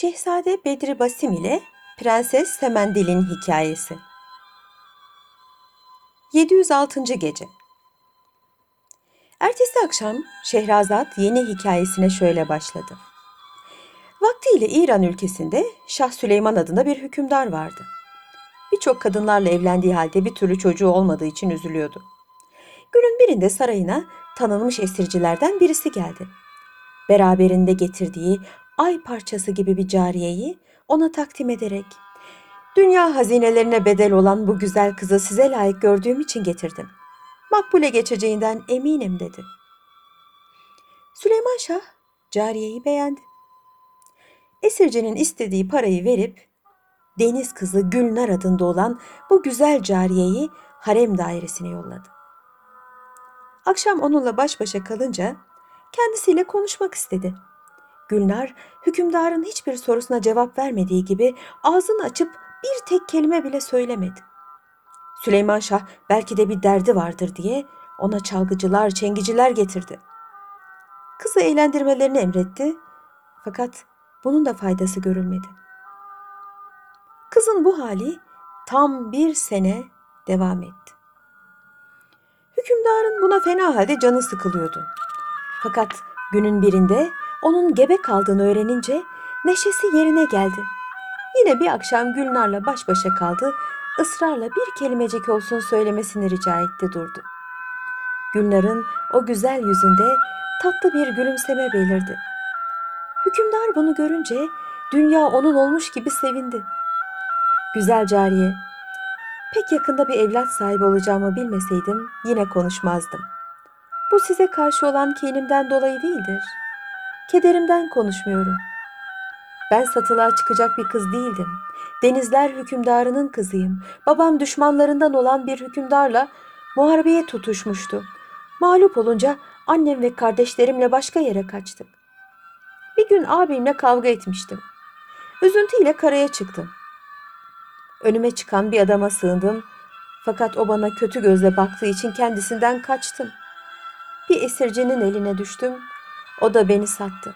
Şehzade Bedri Basim ile Prenses Semendil'in hikayesi. 706. gece. Ertesi akşam Şehrazat yeni hikayesine şöyle başladı. Vaktiyle İran ülkesinde Şah Süleyman adında bir hükümdar vardı. Birçok kadınlarla evlendiği halde bir türlü çocuğu olmadığı için üzülüyordu. Günün birinde sarayına tanınmış esircilerden birisi geldi. Beraberinde getirdiği ay parçası gibi bir cariyeyi ona takdim ederek Dünya hazinelerine bedel olan bu güzel kızı size layık gördüğüm için getirdim. Makbule geçeceğinden eminim dedi. Süleyman Şah cariyeyi beğendi. Esircinin istediği parayı verip deniz kızı Gülnar adında olan bu güzel cariyeyi harem dairesine yolladı. Akşam onunla baş başa kalınca kendisiyle konuşmak istedi. Gülnar hükümdarın hiçbir sorusuna cevap vermediği gibi ağzını açıp bir tek kelime bile söylemedi. Süleyman Şah belki de bir derdi vardır diye ona çalgıcılar, çengiciler getirdi. Kızı eğlendirmelerini emretti fakat bunun da faydası görülmedi. Kızın bu hali tam bir sene devam etti. Hükümdarın buna fena halde canı sıkılıyordu. Fakat günün birinde onun gebe kaldığını öğrenince neşesi yerine geldi. Yine bir akşam Gülnar'la baş başa kaldı, ısrarla bir kelimecik olsun söylemesini rica etti durdu. Gülnar'ın o güzel yüzünde tatlı bir gülümseme belirdi. Hükümdar bunu görünce dünya onun olmuş gibi sevindi. Güzel cariye, pek yakında bir evlat sahibi olacağımı bilmeseydim yine konuşmazdım. Bu size karşı olan kinimden dolayı değildir. Kederimden konuşmuyorum. Ben satılığa çıkacak bir kız değildim. Denizler hükümdarının kızıyım. Babam düşmanlarından olan bir hükümdarla muharebeye tutuşmuştu. Mağlup olunca annem ve kardeşlerimle başka yere kaçtık. Bir gün abimle kavga etmiştim. Üzüntüyle karaya çıktım. Önüme çıkan bir adama sığındım. Fakat o bana kötü gözle baktığı için kendisinden kaçtım. Bir esircinin eline düştüm. O da beni sattı.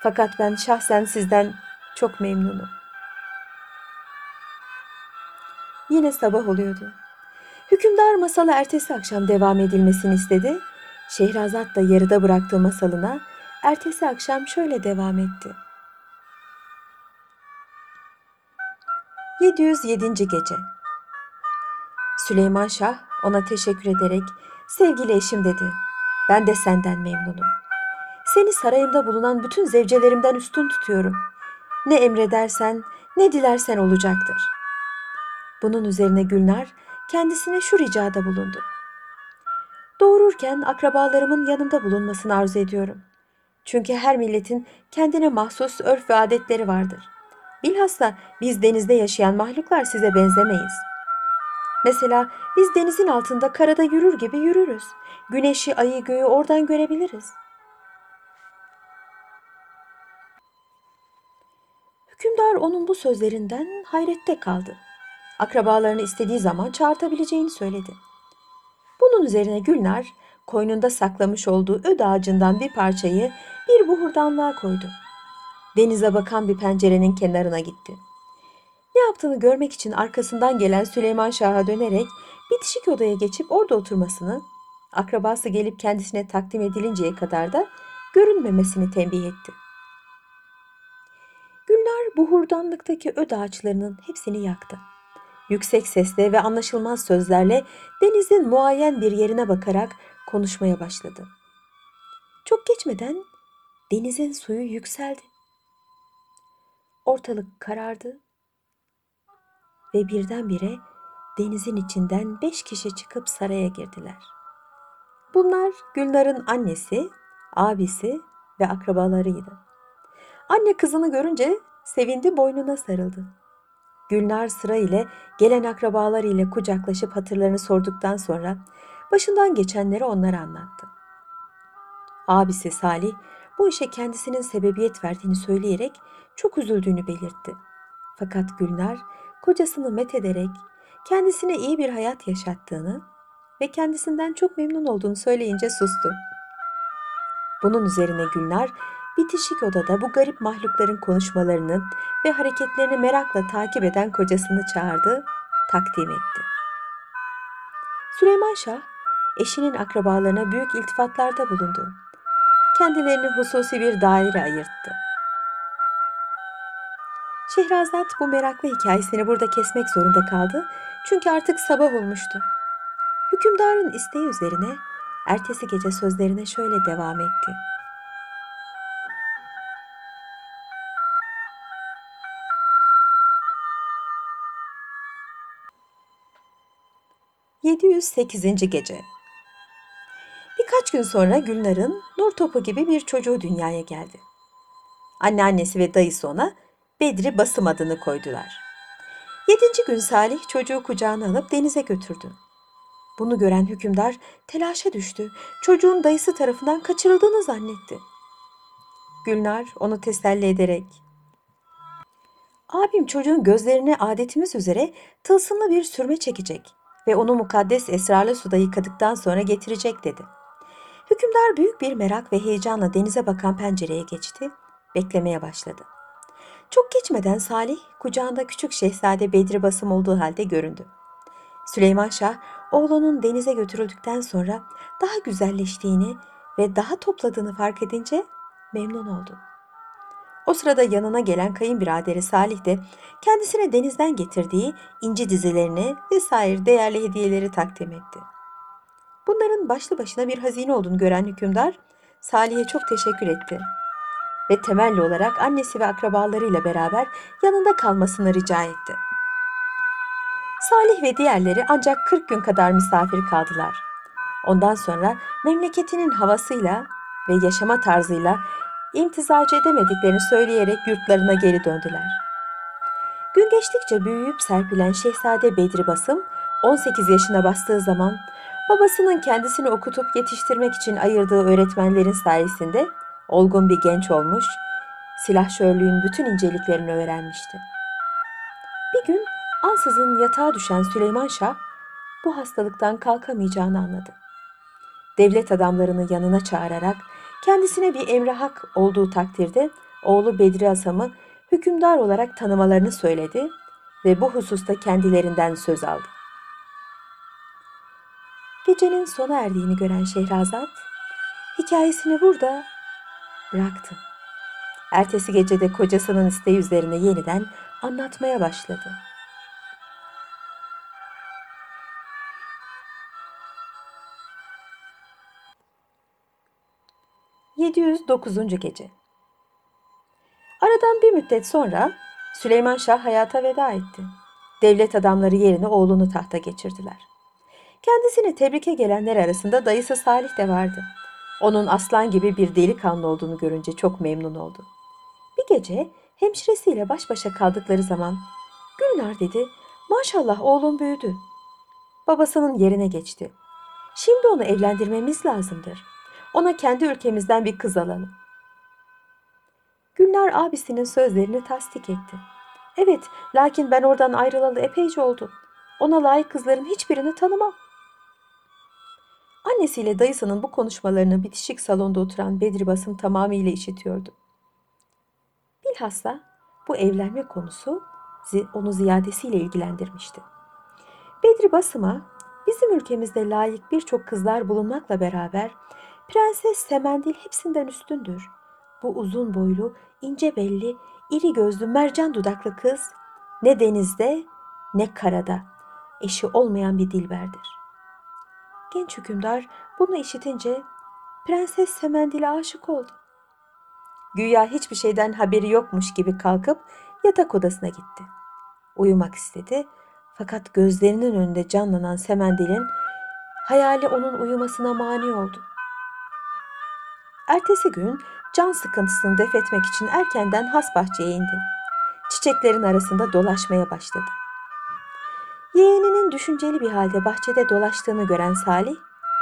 Fakat ben şahsen sizden çok memnunum. Yine sabah oluyordu. Hükümdar masala ertesi akşam devam edilmesini istedi. Şehrazat da yarıda bıraktığı masalına ertesi akşam şöyle devam etti. 707. gece. Süleyman Şah ona teşekkür ederek sevgili eşim dedi. Ben de senden memnunum. Seni sarayımda bulunan bütün zevcelerimden üstün tutuyorum. Ne emredersen, ne dilersen olacaktır. Bunun üzerine Gülnar kendisine şu ricada bulundu. Doğururken akrabalarımın yanımda bulunmasını arzu ediyorum. Çünkü her milletin kendine mahsus örf ve adetleri vardır. Bilhassa biz denizde yaşayan mahluklar size benzemeyiz. Mesela biz denizin altında karada yürür gibi yürürüz. Güneşi, ayı, göğü oradan görebiliriz. Hükümdar onun bu sözlerinden hayrette kaldı. Akrabalarını istediği zaman çağırtabileceğini söyledi. Bunun üzerine Gülnar koynunda saklamış olduğu öd ağacından bir parçayı bir buhurdanlığa koydu. Denize bakan bir pencerenin kenarına gitti. Ne yaptığını görmek için arkasından gelen Süleyman Şah'a dönerek bitişik odaya geçip orada oturmasını, akrabası gelip kendisine takdim edilinceye kadar da görünmemesini tembih etti. Gülnar buhurdanlıktaki öd ağaçlarının hepsini yaktı. Yüksek sesle ve anlaşılmaz sözlerle denizin muayyen bir yerine bakarak konuşmaya başladı. Çok geçmeden denizin suyu yükseldi. Ortalık karardı ve birdenbire denizin içinden beş kişi çıkıp saraya girdiler. Bunlar Gülnar'ın annesi, abisi ve akrabalarıydı. Anne kızını görünce sevindi boynuna sarıldı. Gülnar sıra ile gelen akrabalar ile kucaklaşıp hatırlarını sorduktan sonra başından geçenleri onlara anlattı. Abisi Salih bu işe kendisinin sebebiyet verdiğini söyleyerek çok üzüldüğünü belirtti. Fakat Gülnar kocasını met ederek kendisine iyi bir hayat yaşattığını ve kendisinden çok memnun olduğunu söyleyince sustu. Bunun üzerine Gülnar bitişik odada bu garip mahlukların konuşmalarını ve hareketlerini merakla takip eden kocasını çağırdı, takdim etti. Süleyman Şah, eşinin akrabalarına büyük iltifatlarda bulundu. Kendilerini hususi bir daire ayırttı. Şehrazat bu meraklı hikayesini burada kesmek zorunda kaldı çünkü artık sabah olmuştu. Hükümdarın isteği üzerine ertesi gece sözlerine şöyle devam etti. ...708. Gece Birkaç gün sonra Gülnar'ın nur topu gibi bir çocuğu dünyaya geldi. Anneannesi ve dayısı ona Bedri Basım adını koydular. Yedinci gün Salih çocuğu kucağına alıp denize götürdü. Bunu gören hükümdar telaşa düştü. Çocuğun dayısı tarafından kaçırıldığını zannetti. Gülnar onu teselli ederek Abim çocuğun gözlerine adetimiz üzere tılsımlı bir sürme çekecek ve onu mukaddes esrarlı suda yıkadıktan sonra getirecek dedi. Hükümdar büyük bir merak ve heyecanla denize bakan pencereye geçti, beklemeye başladı. Çok geçmeden Salih kucağında küçük şehzade Bedri Basım olduğu halde göründü. Süleyman Şah oğlunun denize götürüldükten sonra daha güzelleştiğini ve daha topladığını fark edince memnun oldu. O sırada yanına gelen kayınbiraderi Salih de kendisine denizden getirdiği inci dizilerini vesaire değerli hediyeleri takdim etti. Bunların başlı başına bir hazine olduğunu gören hükümdar Salih'e çok teşekkür etti ve temelli olarak annesi ve akrabalarıyla beraber yanında kalmasını rica etti. Salih ve diğerleri ancak 40 gün kadar misafir kaldılar. Ondan sonra memleketinin havasıyla ve yaşama tarzıyla imtizac edemediklerini söyleyerek yurtlarına geri döndüler. Gün geçtikçe büyüyüp serpilen Şehzade Bedri Basım 18 yaşına bastığı zaman babasının kendisini okutup yetiştirmek için ayırdığı öğretmenlerin sayesinde olgun bir genç olmuş, silahşörlüğün bütün inceliklerini öğrenmişti. Bir gün ansızın yatağa düşen Süleyman Şah bu hastalıktan kalkamayacağını anladı. Devlet adamlarını yanına çağırarak kendisine bir emre hak olduğu takdirde oğlu Bedri Asam'ı hükümdar olarak tanımalarını söyledi ve bu hususta kendilerinden söz aldı. Gecenin sona erdiğini gören Şehrazat hikayesini burada bıraktı. Ertesi gecede kocasının isteği üzerine yeniden anlatmaya başladı. ...709. Gece Aradan bir müddet sonra Süleyman Şah hayata veda etti. Devlet adamları yerine oğlunu tahta geçirdiler. Kendisini tebrike gelenler arasında dayısı Salih de vardı. Onun aslan gibi bir delikanlı olduğunu görünce çok memnun oldu. Bir gece hemşiresiyle baş başa kaldıkları zaman Gülnar dedi maşallah oğlum büyüdü. Babasının yerine geçti. Şimdi onu evlendirmemiz lazımdır. Ona kendi ülkemizden bir kız alalım. Gülnar abisinin sözlerini tasdik etti. Evet, lakin ben oradan ayrılalı epeyce oldu. Ona layık kızların hiçbirini tanımam. Annesiyle dayısının bu konuşmalarını bitişik salonda oturan Bedri Basım tamamıyla işitiyordu. Bilhassa bu evlenme konusu onu ziyadesiyle ilgilendirmişti. Bedri Basım'a bizim ülkemizde layık birçok kızlar bulunmakla beraber Prenses Semendil hepsinden üstündür. Bu uzun boylu, ince belli, iri gözlü mercan dudaklı kız ne denizde ne karada eşi olmayan bir dilberdir. Genç hükümdar bunu işitince Prenses Semendil'e aşık oldu. Güya hiçbir şeyden haberi yokmuş gibi kalkıp yatak odasına gitti. Uyumak istedi fakat gözlerinin önünde canlanan Semendil'in hayali onun uyumasına mani oldu. Ertesi gün can sıkıntısını def etmek için erkenden has bahçeye indi. Çiçeklerin arasında dolaşmaya başladı. Yeğeninin düşünceli bir halde bahçede dolaştığını gören Salih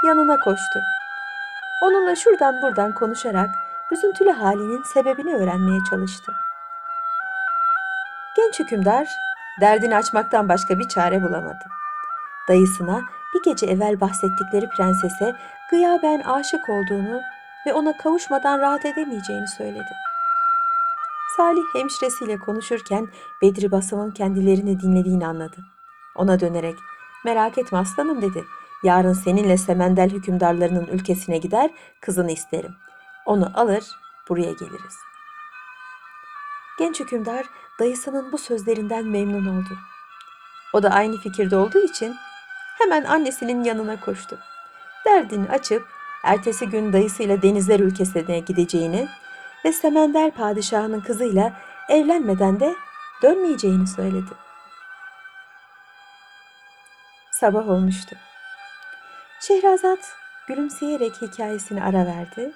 yanına koştu. Onunla şuradan buradan konuşarak üzüntülü halinin sebebini öğrenmeye çalıştı. Genç hükümdar derdini açmaktan başka bir çare bulamadı. Dayısına bir gece evvel bahsettikleri prensese gıyaben aşık olduğunu ve ona kavuşmadan rahat edemeyeceğini söyledi. Salih hemşiresiyle konuşurken Bedri Basım'ın kendilerini dinlediğini anladı. Ona dönerek merak etme aslanım dedi. Yarın seninle Semendel hükümdarlarının ülkesine gider kızını isterim. Onu alır buraya geliriz. Genç hükümdar dayısının bu sözlerinden memnun oldu. O da aynı fikirde olduğu için hemen annesinin yanına koştu. Derdini açıp ertesi gün dayısıyla denizler ülkesine gideceğini ve Semender padişahının kızıyla evlenmeden de dönmeyeceğini söyledi. Sabah olmuştu. Şehrazat gülümseyerek hikayesini ara verdi.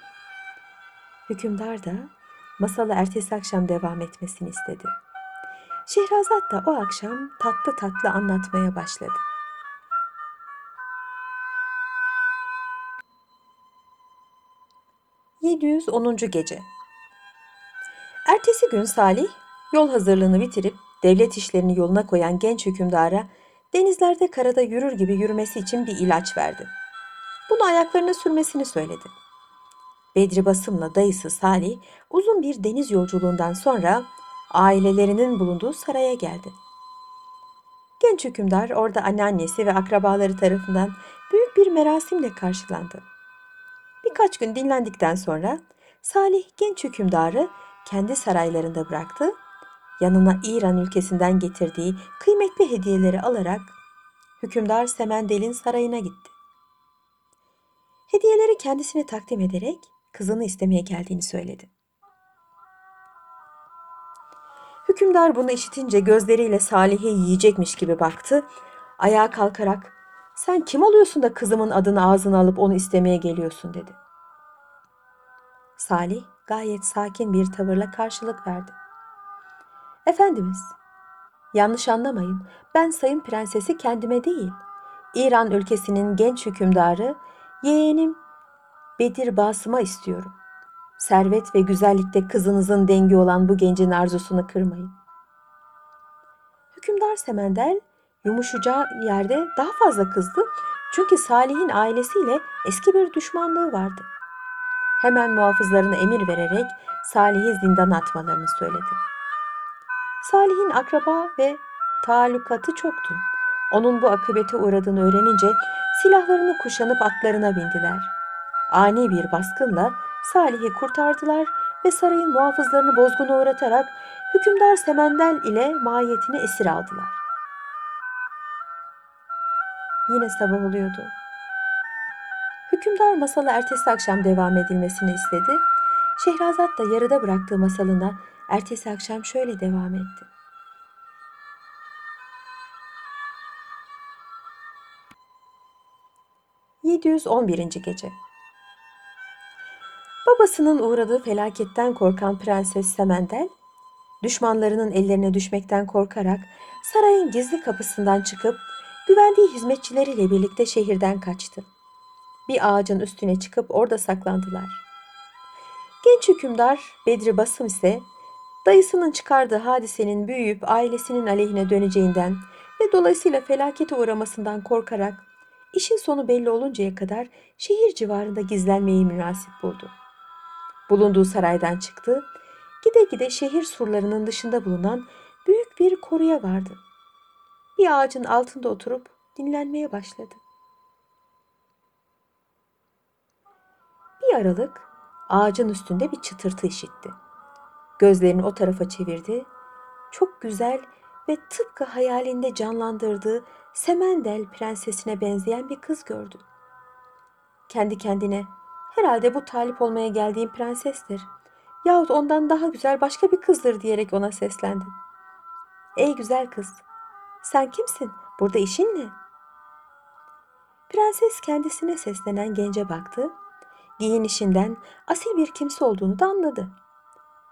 Hükümdar da masalı ertesi akşam devam etmesini istedi. Şehrazat da o akşam tatlı tatlı anlatmaya başladı. ...710. Gece Ertesi gün Salih yol hazırlığını bitirip devlet işlerini yoluna koyan genç hükümdara denizlerde karada yürür gibi yürümesi için bir ilaç verdi. Bunu ayaklarına sürmesini söyledi. Bedri Basım'la dayısı Salih uzun bir deniz yolculuğundan sonra ailelerinin bulunduğu saraya geldi. Genç hükümdar orada anneannesi ve akrabaları tarafından büyük bir merasimle karşılandı. Birkaç gün dinlendikten sonra Salih genç hükümdarı kendi saraylarında bıraktı. Yanına İran ülkesinden getirdiği kıymetli hediyeleri alarak hükümdar Semendel'in sarayına gitti. Hediyeleri kendisine takdim ederek kızını istemeye geldiğini söyledi. Hükümdar bunu işitince gözleriyle Salih'e yiyecekmiş gibi baktı. Ayağa kalkarak sen kim oluyorsun da kızımın adını ağzına alıp onu istemeye geliyorsun dedi. Salih gayet sakin bir tavırla karşılık verdi. Efendimiz, yanlış anlamayın. Ben sayın prensesi kendime değil, İran ülkesinin genç hükümdarı yeğenim Bedir Basım'a istiyorum. Servet ve güzellikte kızınızın dengi olan bu gencin arzusunu kırmayın. Hükümdar Semendel yumuşacağı yerde daha fazla kızdı çünkü Salih'in ailesiyle eski bir düşmanlığı vardı. Hemen muhafızlarına emir vererek Salih'i zindana atmalarını söyledi. Salih'in akraba ve talukatı çoktu. Onun bu akıbete uğradığını öğrenince silahlarını kuşanıp atlarına bindiler. Ani bir baskınla Salih'i kurtardılar ve sarayın muhafızlarını bozguna uğratarak hükümdar Semendel ile mahiyetini esir aldılar. Yine sabah oluyordu. Hükümdar masalı ertesi akşam devam edilmesini istedi. Şehrazat da yarıda bıraktığı masalına ertesi akşam şöyle devam etti. ...711. Gece Babasının uğradığı felaketten korkan Prenses Semendel, düşmanlarının ellerine düşmekten korkarak sarayın gizli kapısından çıkıp güvendiği hizmetçileriyle birlikte şehirden kaçtı. Bir ağacın üstüne çıkıp orada saklandılar. Genç hükümdar Bedri Basım ise dayısının çıkardığı hadisenin büyüyüp ailesinin aleyhine döneceğinden ve dolayısıyla felakete uğramasından korkarak işin sonu belli oluncaya kadar şehir civarında gizlenmeyi münasip buldu. Bulunduğu saraydan çıktı, gide gide şehir surlarının dışında bulunan büyük bir koruya vardı. Bir ağacın altında oturup dinlenmeye başladı. Bir aralık ağacın üstünde bir çıtırtı işitti. Gözlerini o tarafa çevirdi. Çok güzel ve tıpkı hayalinde canlandırdığı Semendel prensesine benzeyen bir kız gördü. Kendi kendine herhalde bu talip olmaya geldiğim prensestir yahut ondan daha güzel başka bir kızdır diyerek ona seslendi. Ey güzel kız, sen kimsin? Burada işin ne? Prenses kendisine seslenen gence baktı. Giyinişinden asil bir kimse olduğunu da anladı.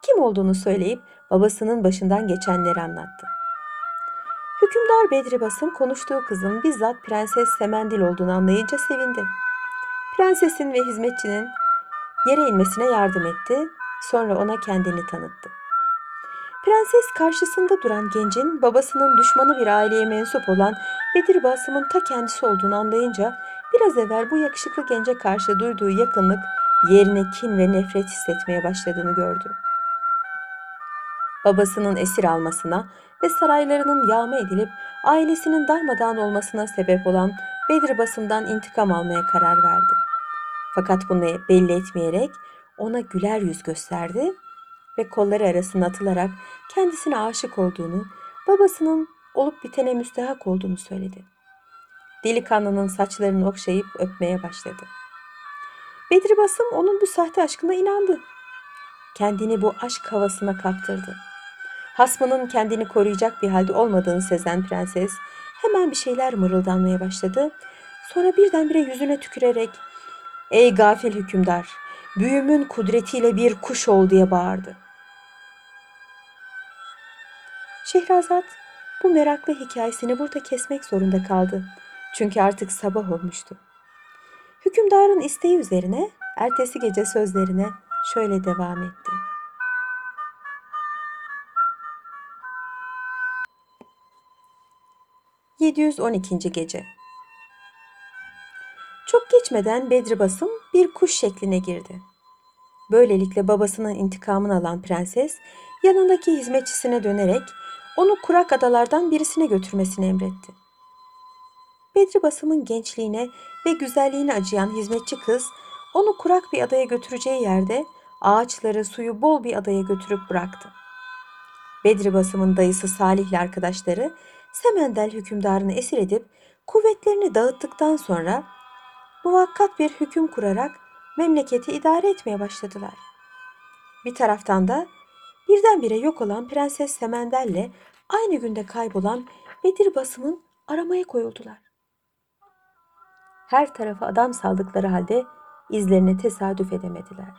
Kim olduğunu söyleyip babasının başından geçenleri anlattı. Hükümdar Bedri Basım konuştuğu kızın bizzat Prenses Semendil olduğunu anlayınca sevindi. Prensesin ve hizmetçinin yere inmesine yardım etti. Sonra ona kendini tanıttı. Prenses karşısında duran gencin babasının düşmanı bir aileye mensup olan Bedir Basım'ın ta kendisi olduğunu anlayınca biraz evvel bu yakışıklı gence karşı duyduğu yakınlık yerine kin ve nefret hissetmeye başladığını gördü. Babasının esir almasına ve saraylarının yağma edilip ailesinin darmadağın olmasına sebep olan Bedir Basım'dan intikam almaya karar verdi. Fakat bunu belli etmeyerek ona güler yüz gösterdi ve kolları arasına atılarak kendisine aşık olduğunu, babasının olup bitene müstehak olduğunu söyledi. Delikanlının saçlarını okşayıp öpmeye başladı. Bedri Basım onun bu sahte aşkına inandı. Kendini bu aşk havasına kaptırdı. Hasmının kendini koruyacak bir halde olmadığını sezen prenses hemen bir şeyler mırıldanmaya başladı. Sonra birdenbire yüzüne tükürerek ''Ey gafil hükümdar, büyümün kudretiyle bir kuş ol'' diye bağırdı. Şehrazat bu meraklı hikayesini burada kesmek zorunda kaldı. Çünkü artık sabah olmuştu. Hükümdarın isteği üzerine ertesi gece sözlerine şöyle devam etti. ...712. Gece Çok geçmeden Bedri Basım bir kuş şekline girdi. Böylelikle babasının intikamını alan prenses yanındaki hizmetçisine dönerek onu kurak adalardan birisine götürmesini emretti. Bedri Basım'ın gençliğine ve güzelliğine acıyan hizmetçi kız onu kurak bir adaya götüreceği yerde ağaçları suyu bol bir adaya götürüp bıraktı. Bedri Basım'ın dayısı Salih ile arkadaşları Semendel hükümdarını esir edip kuvvetlerini dağıttıktan sonra muvakkat bir hüküm kurarak memleketi idare etmeye başladılar. Bir taraftan da birdenbire yok olan Prenses Semendel'le aynı günde kaybolan Bedir Basım'ın aramaya koyuldular. Her tarafa adam saldıkları halde izlerine tesadüf edemediler.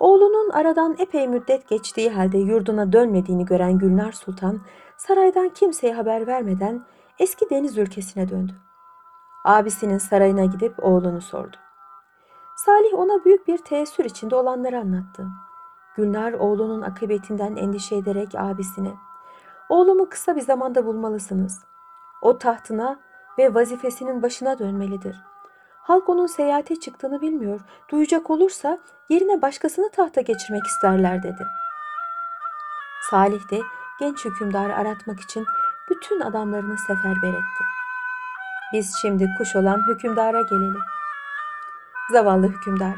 Oğlunun aradan epey müddet geçtiği halde yurduna dönmediğini gören Gülnar Sultan saraydan kimseye haber vermeden eski deniz ülkesine döndü. Abisinin sarayına gidip oğlunu sordu. Salih ona büyük bir teessür içinde olanları anlattı. Gülnar oğlunun akıbetinden endişe ederek abisine ''Oğlumu kısa bir zamanda bulmalısınız. O tahtına ve vazifesinin başına dönmelidir. Halk onun seyahate çıktığını bilmiyor. Duyacak olursa yerine başkasını tahta geçirmek isterler dedi. Salih de genç hükümdarı aratmak için bütün adamlarını seferber etti. Biz şimdi kuş olan hükümdara gelelim. Zavallı hükümdar.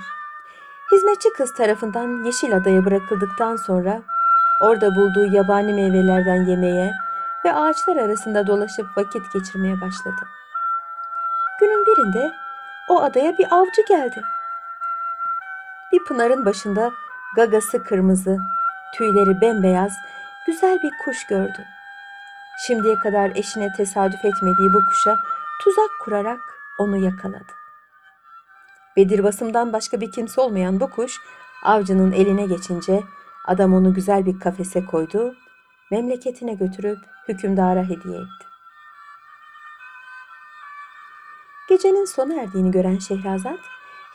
Hizmetçi kız tarafından Yeşil Adaya bırakıldıktan sonra orada bulduğu yabani meyvelerden yemeye ve ağaçlar arasında dolaşıp vakit geçirmeye başladı. Günün birinde o adaya bir avcı geldi. Bir pınarın başında gagası kırmızı, tüyleri bembeyaz, güzel bir kuş gördü. Şimdiye kadar eşine tesadüf etmediği bu kuşa tuzak kurarak onu yakaladı. Bedir basımdan başka bir kimse olmayan bu kuş avcının eline geçince adam onu güzel bir kafese koydu, memleketine götürüp hükümdara hediye etti. Gecenin sona erdiğini gören Şehrazat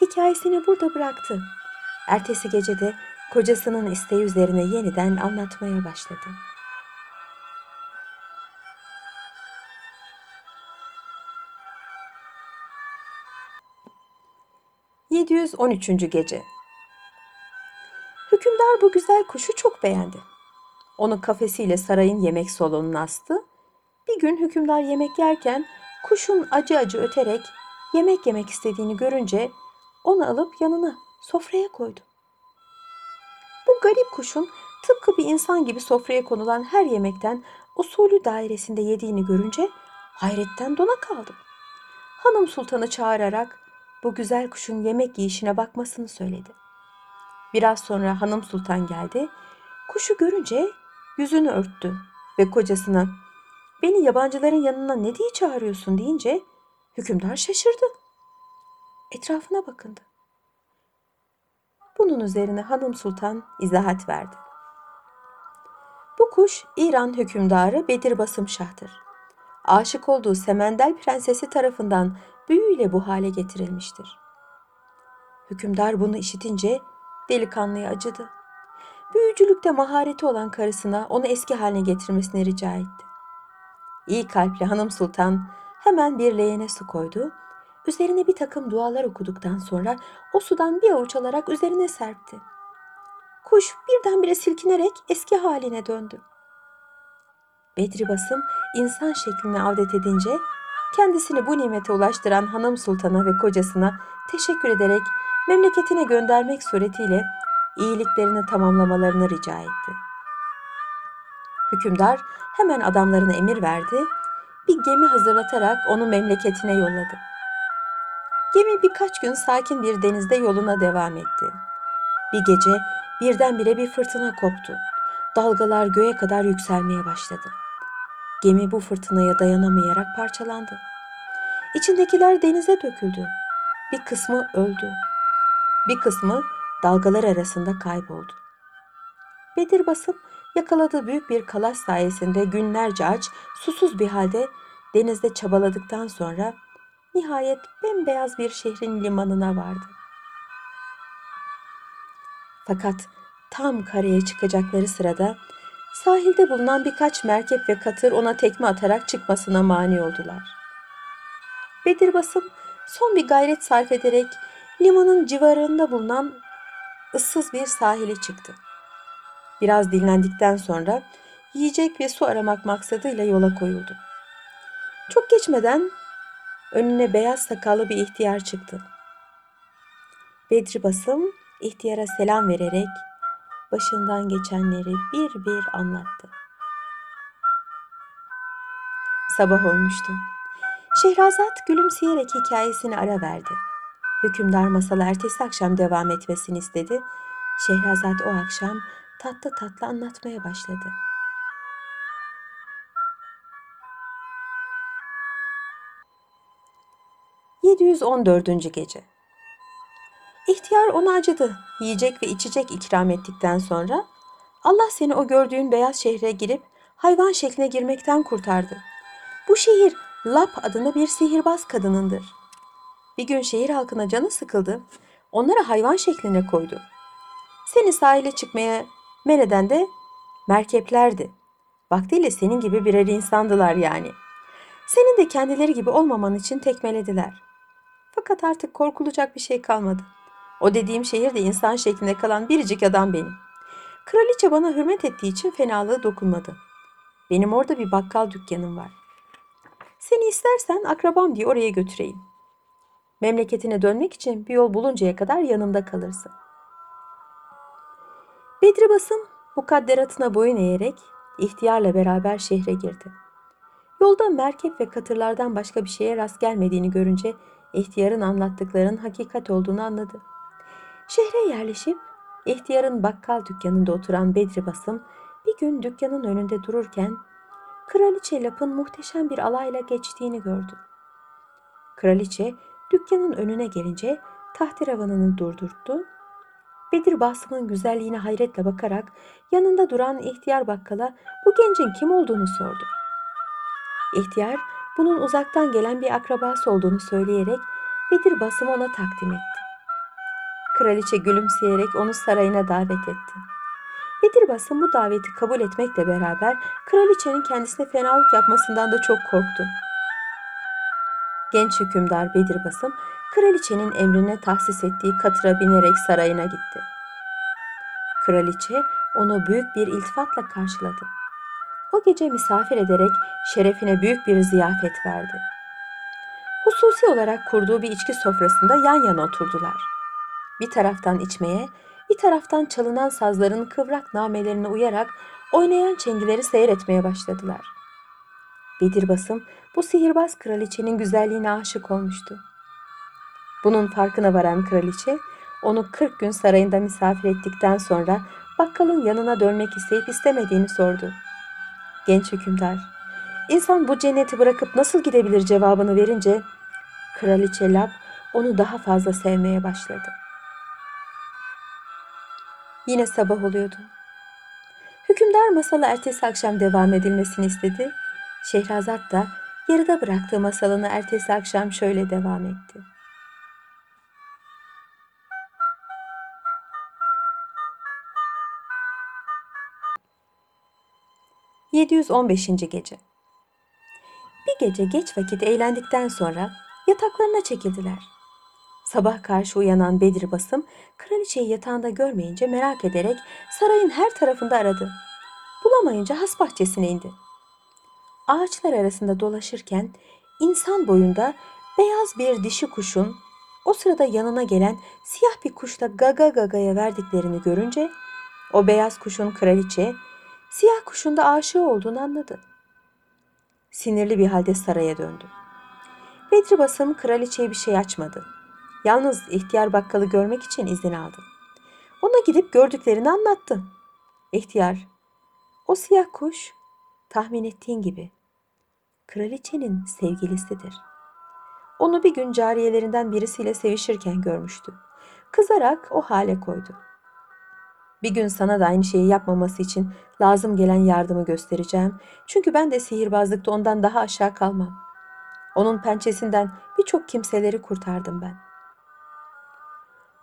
hikayesini burada bıraktı. Ertesi gece de kocasının isteği üzerine yeniden anlatmaya başladı. ...713. Gece Hükümdar bu güzel kuşu çok beğendi. Onu kafesiyle sarayın yemek salonuna astı. Bir gün hükümdar yemek yerken kuşun acı acı öterek yemek yemek istediğini görünce onu alıp yanına sofraya koydu. Bu garip kuşun tıpkı bir insan gibi sofraya konulan her yemekten usulü dairesinde yediğini görünce hayretten dona kaldı. Hanım sultanı çağırarak bu güzel kuşun yemek yiyişine bakmasını söyledi. Biraz sonra hanım sultan geldi. Kuşu görünce yüzünü örttü ve kocasına beni yabancıların yanına ne diye çağırıyorsun deyince hükümdar şaşırdı. Etrafına bakındı. Bunun üzerine hanım sultan izahat verdi. Bu kuş İran hükümdarı Bedir Basım Şah'tır. Aşık olduğu Semendel prensesi tarafından büyüyle bu hale getirilmiştir. Hükümdar bunu işitince delikanlıya acıdı. Büyücülükte mahareti olan karısına onu eski haline getirmesini rica etti. İyi kalpli hanım sultan hemen bir leğene su koydu üzerine bir takım dualar okuduktan sonra o sudan bir avuç alarak üzerine serpti. Kuş birdenbire silkinerek eski haline döndü. Bedri Basım insan şekline avdet edince kendisini bu nimete ulaştıran hanım sultana ve kocasına teşekkür ederek memleketine göndermek suretiyle iyiliklerini tamamlamalarını rica etti. Hükümdar hemen adamlarına emir verdi, bir gemi hazırlatarak onu memleketine yolladı. Gemi birkaç gün sakin bir denizde yoluna devam etti. Bir gece birdenbire bir fırtına koptu. Dalgalar göğe kadar yükselmeye başladı. Gemi bu fırtınaya dayanamayarak parçalandı. İçindekiler denize döküldü. Bir kısmı öldü. Bir kısmı dalgalar arasında kayboldu. Bedir basıp yakaladığı büyük bir kalas sayesinde günlerce aç, susuz bir halde denizde çabaladıktan sonra nihayet bembeyaz bir şehrin limanına vardı. Fakat tam karaya çıkacakları sırada sahilde bulunan birkaç merkep ve katır ona tekme atarak çıkmasına mani oldular. Bedir Basım son bir gayret sarf ederek limanın civarında bulunan ıssız bir sahile çıktı. Biraz dinlendikten sonra yiyecek ve su aramak maksadıyla yola koyuldu. Çok geçmeden önüne beyaz sakallı bir ihtiyar çıktı. Bedri Basım ihtiyara selam vererek başından geçenleri bir bir anlattı. Sabah olmuştu. Şehrazat gülümseyerek hikayesini ara verdi. Hükümdar masalı ertesi akşam devam etmesini istedi. Şehrazat o akşam tatlı tatlı anlatmaya başladı. ...714. Gece İhtiyar ona acıdı. Yiyecek ve içecek ikram ettikten sonra... ...Allah seni o gördüğün beyaz şehre girip... ...hayvan şekline girmekten kurtardı. Bu şehir Lap adında bir sihirbaz kadınındır. Bir gün şehir halkına canı sıkıldı. Onları hayvan şekline koydu. Seni sahile çıkmaya men eden de merkeplerdi. Vaktiyle senin gibi birer insandılar yani. Senin de kendileri gibi olmaman için tekmelediler. Fakat artık korkulacak bir şey kalmadı. O dediğim şehirde insan şeklinde kalan biricik adam benim. Kraliçe bana hürmet ettiği için fenalığı dokunmadı. Benim orada bir bakkal dükkanım var. Seni istersen akrabam diye oraya götüreyim. Memleketine dönmek için bir yol buluncaya kadar yanımda kalırsın. Bedri Basım mukadderatına boyun eğerek ihtiyarla beraber şehre girdi. Yolda merkep ve katırlardan başka bir şeye rast gelmediğini görünce ihtiyarın anlattıklarının hakikat olduğunu anladı. Şehre yerleşip ihtiyarın bakkal dükkanında oturan Bedri Basım bir gün dükkanın önünde dururken Kraliçe Lap'ın muhteşem bir alayla geçtiğini gördü. Kraliçe dükkanın önüne gelince tahtiravanını durdurttu. Bedir Basım'ın güzelliğine hayretle bakarak yanında duran ihtiyar bakkala bu gencin kim olduğunu sordu. İhtiyar bunun uzaktan gelen bir akrabası olduğunu söyleyerek Bedir Basım'ı ona takdim etti. Kraliçe gülümseyerek onu sarayına davet etti. Bedir Basım bu daveti kabul etmekle beraber kraliçenin kendisine fenalık yapmasından da çok korktu. Genç hükümdar Bedir Basım kraliçenin emrine tahsis ettiği katıra binerek sarayına gitti. Kraliçe onu büyük bir iltifatla karşıladı. O gece misafir ederek şerefine büyük bir ziyafet verdi. Hususi olarak kurduğu bir içki sofrasında yan yana oturdular. Bir taraftan içmeye, bir taraftan çalınan sazların kıvrak namelerine uyarak oynayan çengileri seyretmeye başladılar. Bedir Basım bu sihirbaz kraliçenin güzelliğine aşık olmuştu. Bunun farkına varan kraliçe onu 40 gün sarayında misafir ettikten sonra bakkalın yanına dönmek isteyip istemediğini sordu. Genç hükümdar, insan bu cenneti bırakıp nasıl gidebilir cevabını verince kraliçe Lab onu daha fazla sevmeye başladı. Yine sabah oluyordu. Hükümdar masalı ertesi akşam devam edilmesini istedi. Şehrazat da yarıda bıraktığı masalını ertesi akşam şöyle devam etti. ...715. Gece Bir gece geç vakit eğlendikten sonra... yataklarına çekildiler. Sabah karşı uyanan Bedir Basım, kraliçeyi yatağında görmeyince merak ederek sarayın her tarafında aradı. Bulamayınca has bahçesine indi. Ağaçlar arasında dolaşırken insan boyunda beyaz bir dişi kuşun o sırada yanına gelen siyah bir kuşla gaga gagaya verdiklerini görünce o beyaz kuşun kraliçe, siyah kuşun da aşığı olduğunu anladı. Sinirli bir halde saraya döndü. Bedri Basım kraliçeye bir şey açmadı. Yalnız ihtiyar bakkalı görmek için izin aldı. Ona gidip gördüklerini anlattı. İhtiyar, o siyah kuş tahmin ettiğin gibi kraliçenin sevgilisidir. Onu bir gün cariyelerinden birisiyle sevişirken görmüştü. Kızarak o hale koydu. Bir gün sana da aynı şeyi yapmaması için lazım gelen yardımı göstereceğim. Çünkü ben de sihirbazlıkta ondan daha aşağı kalmam. Onun pençesinden birçok kimseleri kurtardım ben.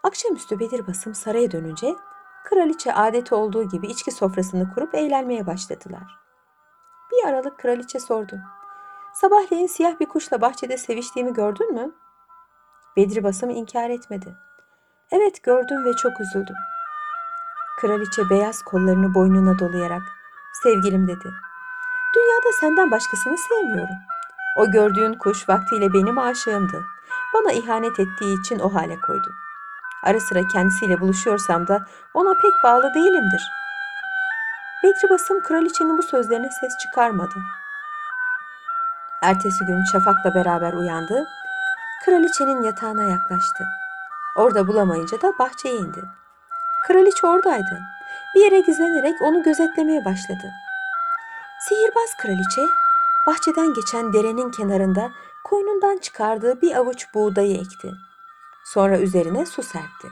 Akşamüstü Bedir Basım saraya dönünce kraliçe adeti olduğu gibi içki sofrasını kurup eğlenmeye başladılar. Bir aralık kraliçe sordu. Sabahleyin siyah bir kuşla bahçede seviştiğimi gördün mü? Bedri Basım inkar etmedi. Evet gördüm ve çok üzüldüm. Kraliçe beyaz kollarını boynuna dolayarak sevgilim dedi. Dünyada senden başkasını sevmiyorum. O gördüğün kuş vaktiyle benim aşığımdı. Bana ihanet ettiği için o hale koydum. Ara sıra kendisiyle buluşuyorsam da ona pek bağlı değilimdir. Bedri Basım kraliçenin bu sözlerine ses çıkarmadı. Ertesi gün şafakla beraber uyandı. Kraliçenin yatağına yaklaştı. Orada bulamayınca da bahçeye indi. Kraliçe oradaydı. Bir yere gizlenerek onu gözetlemeye başladı. Sihirbaz kraliçe bahçeden geçen derenin kenarında koynundan çıkardığı bir avuç buğdayı ekti. Sonra üzerine su serpti.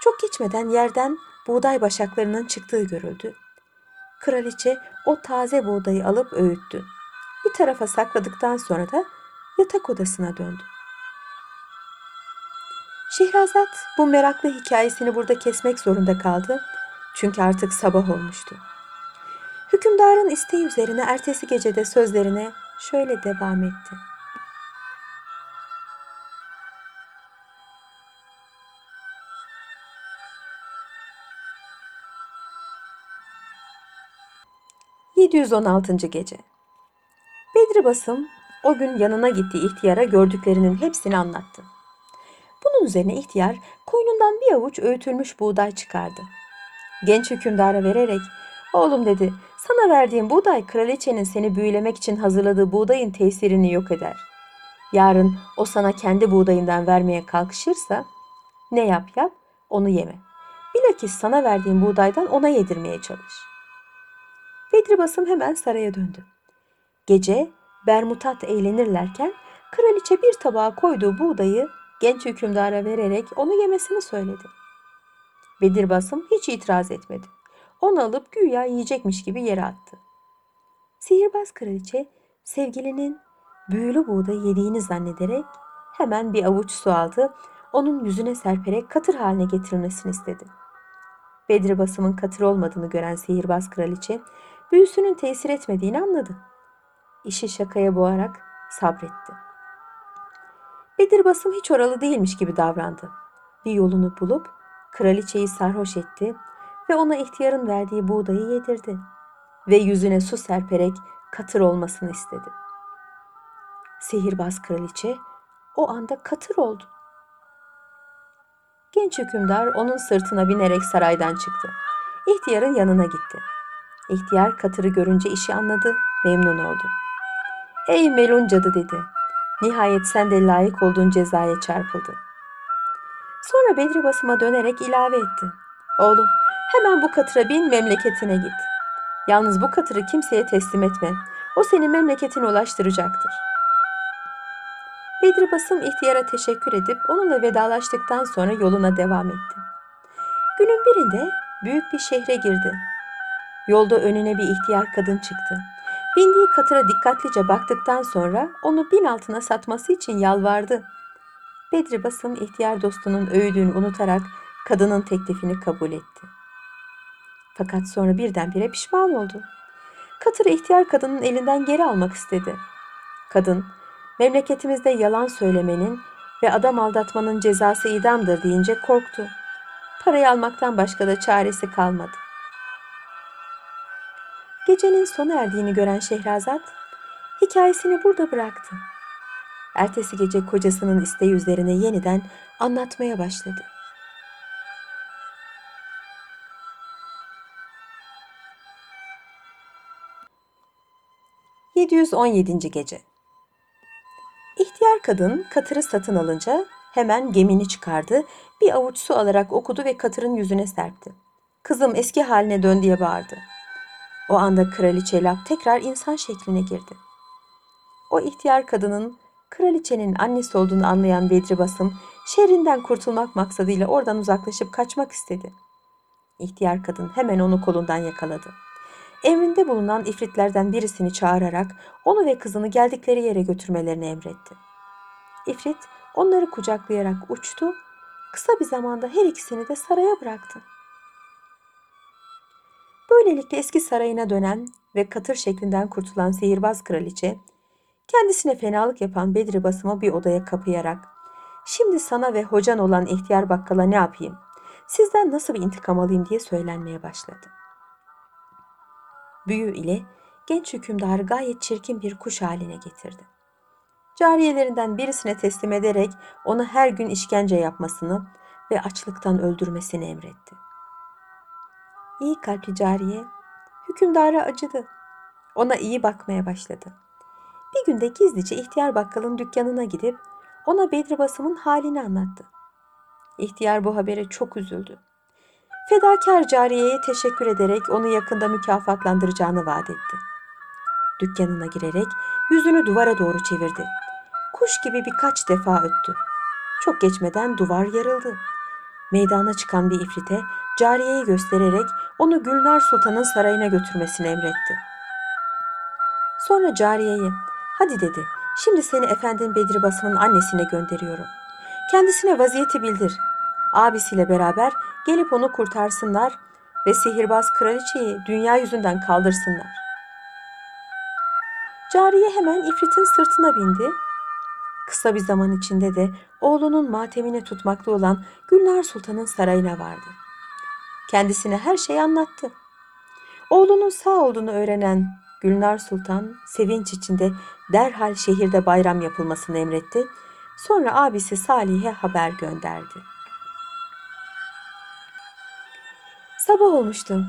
Çok geçmeden yerden buğday başaklarının çıktığı görüldü. Kraliçe o taze buğdayı alıp öğüttü. Bir tarafa sakladıktan sonra da yatak odasına döndü. Şehrazat bu meraklı hikayesini burada kesmek zorunda kaldı. Çünkü artık sabah olmuştu. Hükümdarın isteği üzerine ertesi gecede sözlerine şöyle devam etti. ...716. Gece Bedri Basım o gün yanına gittiği ihtiyara gördüklerinin hepsini anlattı. Bunun üzerine ihtiyar koynundan bir avuç öğütülmüş buğday çıkardı. Genç hükümdara vererek oğlum dedi sana verdiğim buğday kraliçenin seni büyülemek için hazırladığı buğdayın tesirini yok eder. Yarın o sana kendi buğdayından vermeye kalkışırsa ne yap yap onu yeme. Bilakis sana verdiğim buğdaydan ona yedirmeye çalış. Bedri Basım hemen saraya döndü. Gece Bermutat eğlenirlerken kraliçe bir tabağa koyduğu buğdayı genç hükümdara vererek onu yemesini söyledi. Bedir Basım hiç itiraz etmedi. Onu alıp güya yiyecekmiş gibi yere attı. Sihirbaz kraliçe sevgilinin büyülü buğdayı yediğini zannederek hemen bir avuç su aldı, onun yüzüne serperek katır haline getirilmesini istedi. Bedir Basım'ın katır olmadığını gören sihirbaz kraliçe büyüsünün tesir etmediğini anladı. İşi şakaya boğarak sabretti. Bedir Basım hiç oralı değilmiş gibi davrandı. Bir yolunu bulup kraliçeyi sarhoş etti ve ona ihtiyarın verdiği buğdayı yedirdi ve yüzüne su serperek katır olmasını istedi. Sihirbaz kraliçe o anda katır oldu. Genç hükümdar onun sırtına binerek saraydan çıktı. İhtiyarın yanına gitti. İhtiyar katırı görünce işi anladı, memnun oldu. Ey melun cadı dedi. Nihayet sen de layık olduğun cezaya çarpıldı. Sonra Bedri Basım'a dönerek ilave etti. Oğlum hemen bu katıra bin memleketine git. Yalnız bu katırı kimseye teslim etme. O seni memleketine ulaştıracaktır. Bedri Basım ihtiyara teşekkür edip onunla vedalaştıktan sonra yoluna devam etti. Günün birinde büyük bir şehre girdi. Yolda önüne bir ihtiyar kadın çıktı. Bindiği katıra dikkatlice baktıktan sonra onu bin altına satması için yalvardı. Bedri Basım ihtiyar dostunun öğüdüğünü unutarak kadının teklifini kabul etti. Fakat sonra birdenbire pişman oldu. Katırı ihtiyar kadının elinden geri almak istedi. Kadın, memleketimizde yalan söylemenin ve adam aldatmanın cezası idamdır deyince korktu. Parayı almaktan başka da çaresi kalmadı. Gecenin sona erdiğini gören Şehrazat hikayesini burada bıraktı. Ertesi gece kocasının isteği üzerine yeniden anlatmaya başladı. ...717. Gece İhtiyar kadın katırı satın alınca hemen gemini çıkardı, bir avuç su alarak okudu ve katırın yüzüne serpti. Kızım eski haline dön diye bağırdı. O anda kraliçe Lap tekrar insan şekline girdi. O ihtiyar kadının kraliçenin annesi olduğunu anlayan Bedri Basım şerrinden kurtulmak maksadıyla oradan uzaklaşıp kaçmak istedi. İhtiyar kadın hemen onu kolundan yakaladı. Emrinde bulunan ifritlerden birisini çağırarak onu ve kızını geldikleri yere götürmelerini emretti. İfrit onları kucaklayarak uçtu, kısa bir zamanda her ikisini de saraya bıraktı. Böylelikle eski sarayına dönen ve katır şeklinden kurtulan sihirbaz kraliçe, kendisine fenalık yapan Bedri Basım'ı bir odaya kapayarak, ''Şimdi sana ve hocan olan ihtiyar bakkala ne yapayım? Sizden nasıl bir intikam alayım?'' diye söylenmeye başladı. Büyü ile genç hükümdarı gayet çirkin bir kuş haline getirdi. Cariyelerinden birisine teslim ederek ona her gün işkence yapmasını ve açlıktan öldürmesini emretti. İyi kalpli cariye hükümdara acıdı. Ona iyi bakmaya başladı. Bir günde gizlice ihtiyar bakkalın dükkanına gidip ona Bedri Basım'ın halini anlattı. İhtiyar bu habere çok üzüldü. Fedakar cariyeye teşekkür ederek onu yakında mükafatlandıracağını vaat etti. Dükkanına girerek yüzünü duvara doğru çevirdi. Kuş gibi birkaç defa öttü. Çok geçmeden duvar yarıldı. Meydana çıkan bir ifrite cariyeyi göstererek onu Gülnar Sultan'ın sarayına götürmesini emretti. Sonra cariyeye, hadi dedi, şimdi seni efendin Bedri Basım'ın annesine gönderiyorum. Kendisine vaziyeti bildir. Abisiyle beraber gelip onu kurtarsınlar ve sihirbaz kraliçeyi dünya yüzünden kaldırsınlar. Cariye hemen ifritin sırtına bindi. Kısa bir zaman içinde de oğlunun matemini tutmakta olan Gülnar Sultan'ın sarayına vardı. Kendisine her şeyi anlattı. Oğlunun sağ olduğunu öğrenen Gülnar Sultan sevinç içinde derhal şehirde bayram yapılmasını emretti. Sonra abisi Salih'e haber gönderdi. Sabah olmuştu.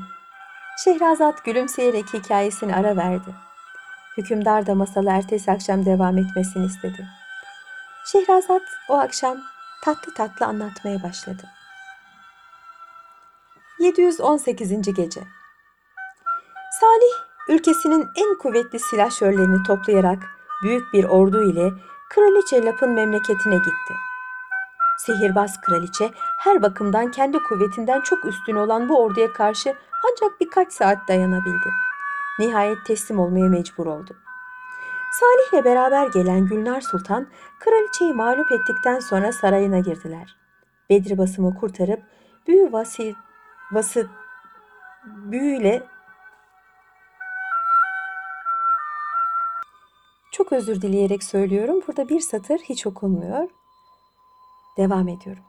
Şehrazat gülümseyerek hikayesini ara verdi. Hükümdar da masalı ertesi akşam devam etmesini istedi. Şehrazat o akşam tatlı tatlı anlatmaya başladı. 718. Gece Salih, ülkesinin en kuvvetli silahşörlerini toplayarak büyük bir ordu ile Kraliçe Lap'ın memleketine gitti. Sihirbaz kraliçe her bakımdan kendi kuvvetinden çok üstün olan bu orduya karşı ancak birkaç saat dayanabildi. Nihayet teslim olmaya mecbur oldu. Salih'le beraber gelen Gülnar Sultan kraliçeyi mağlup ettikten sonra sarayına girdiler. Bedri basımı kurtarıp büyü vasi, vası büyüyle çok özür dileyerek söylüyorum. Burada bir satır hiç okunmuyor. Devam ediyorum.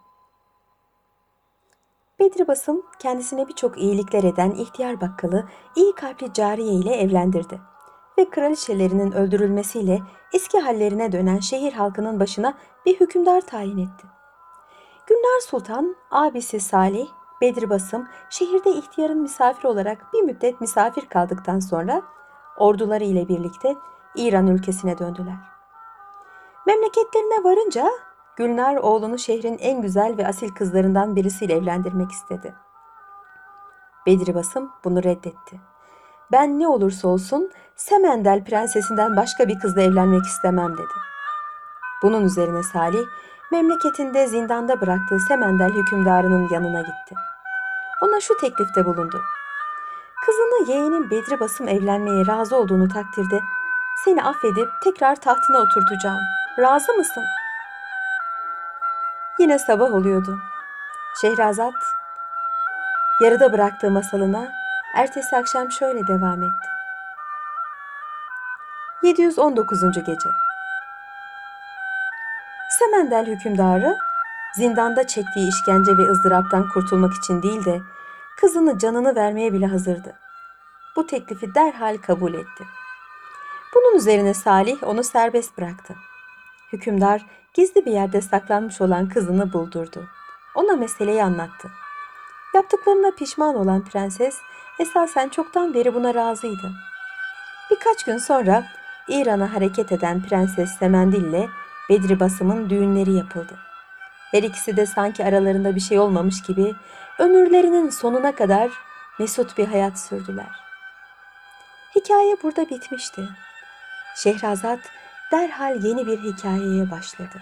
Bedri Basım kendisine birçok iyilikler eden ihtiyar bakkalı iyi kalpli cariye ile evlendirdi ve kraliçelerinin öldürülmesiyle eski hallerine dönen şehir halkının başına bir hükümdar tayin etti. Günler Sultan, abisi Salih, Bedri Basım şehirde ihtiyarın misafir olarak bir müddet misafir kaldıktan sonra orduları ile birlikte İran ülkesine döndüler. Memleketlerine varınca Gülnar oğlunu şehrin en güzel ve asil kızlarından birisiyle evlendirmek istedi. Bedri Basım bunu reddetti. Ben ne olursa olsun Semendel prensesinden başka bir kızla evlenmek istemem dedi. Bunun üzerine Salih memleketinde zindanda bıraktığı Semendel hükümdarının yanına gitti. Ona şu teklifte bulundu. Kızını yeğenin Bedri Basım evlenmeye razı olduğunu takdirde seni affedip tekrar tahtına oturtacağım. Razı mısın?'' Yine sabah oluyordu. Şehrazat yarıda bıraktığı masalına ertesi akşam şöyle devam etti. 719. Gece Semendel hükümdarı zindanda çektiği işkence ve ızdıraptan kurtulmak için değil de kızını canını vermeye bile hazırdı. Bu teklifi derhal kabul etti. Bunun üzerine Salih onu serbest bıraktı. Hükümdar gizli bir yerde saklanmış olan kızını buldurdu. Ona meseleyi anlattı. Yaptıklarına pişman olan prenses esasen çoktan beri buna razıydı. Birkaç gün sonra İran'a hareket eden Prenses Semendil ile Bedri Basım'ın düğünleri yapıldı. Her ikisi de sanki aralarında bir şey olmamış gibi ömürlerinin sonuna kadar mesut bir hayat sürdüler. Hikaye burada bitmişti. Şehrazat derhal yeni bir hikayeye başladı.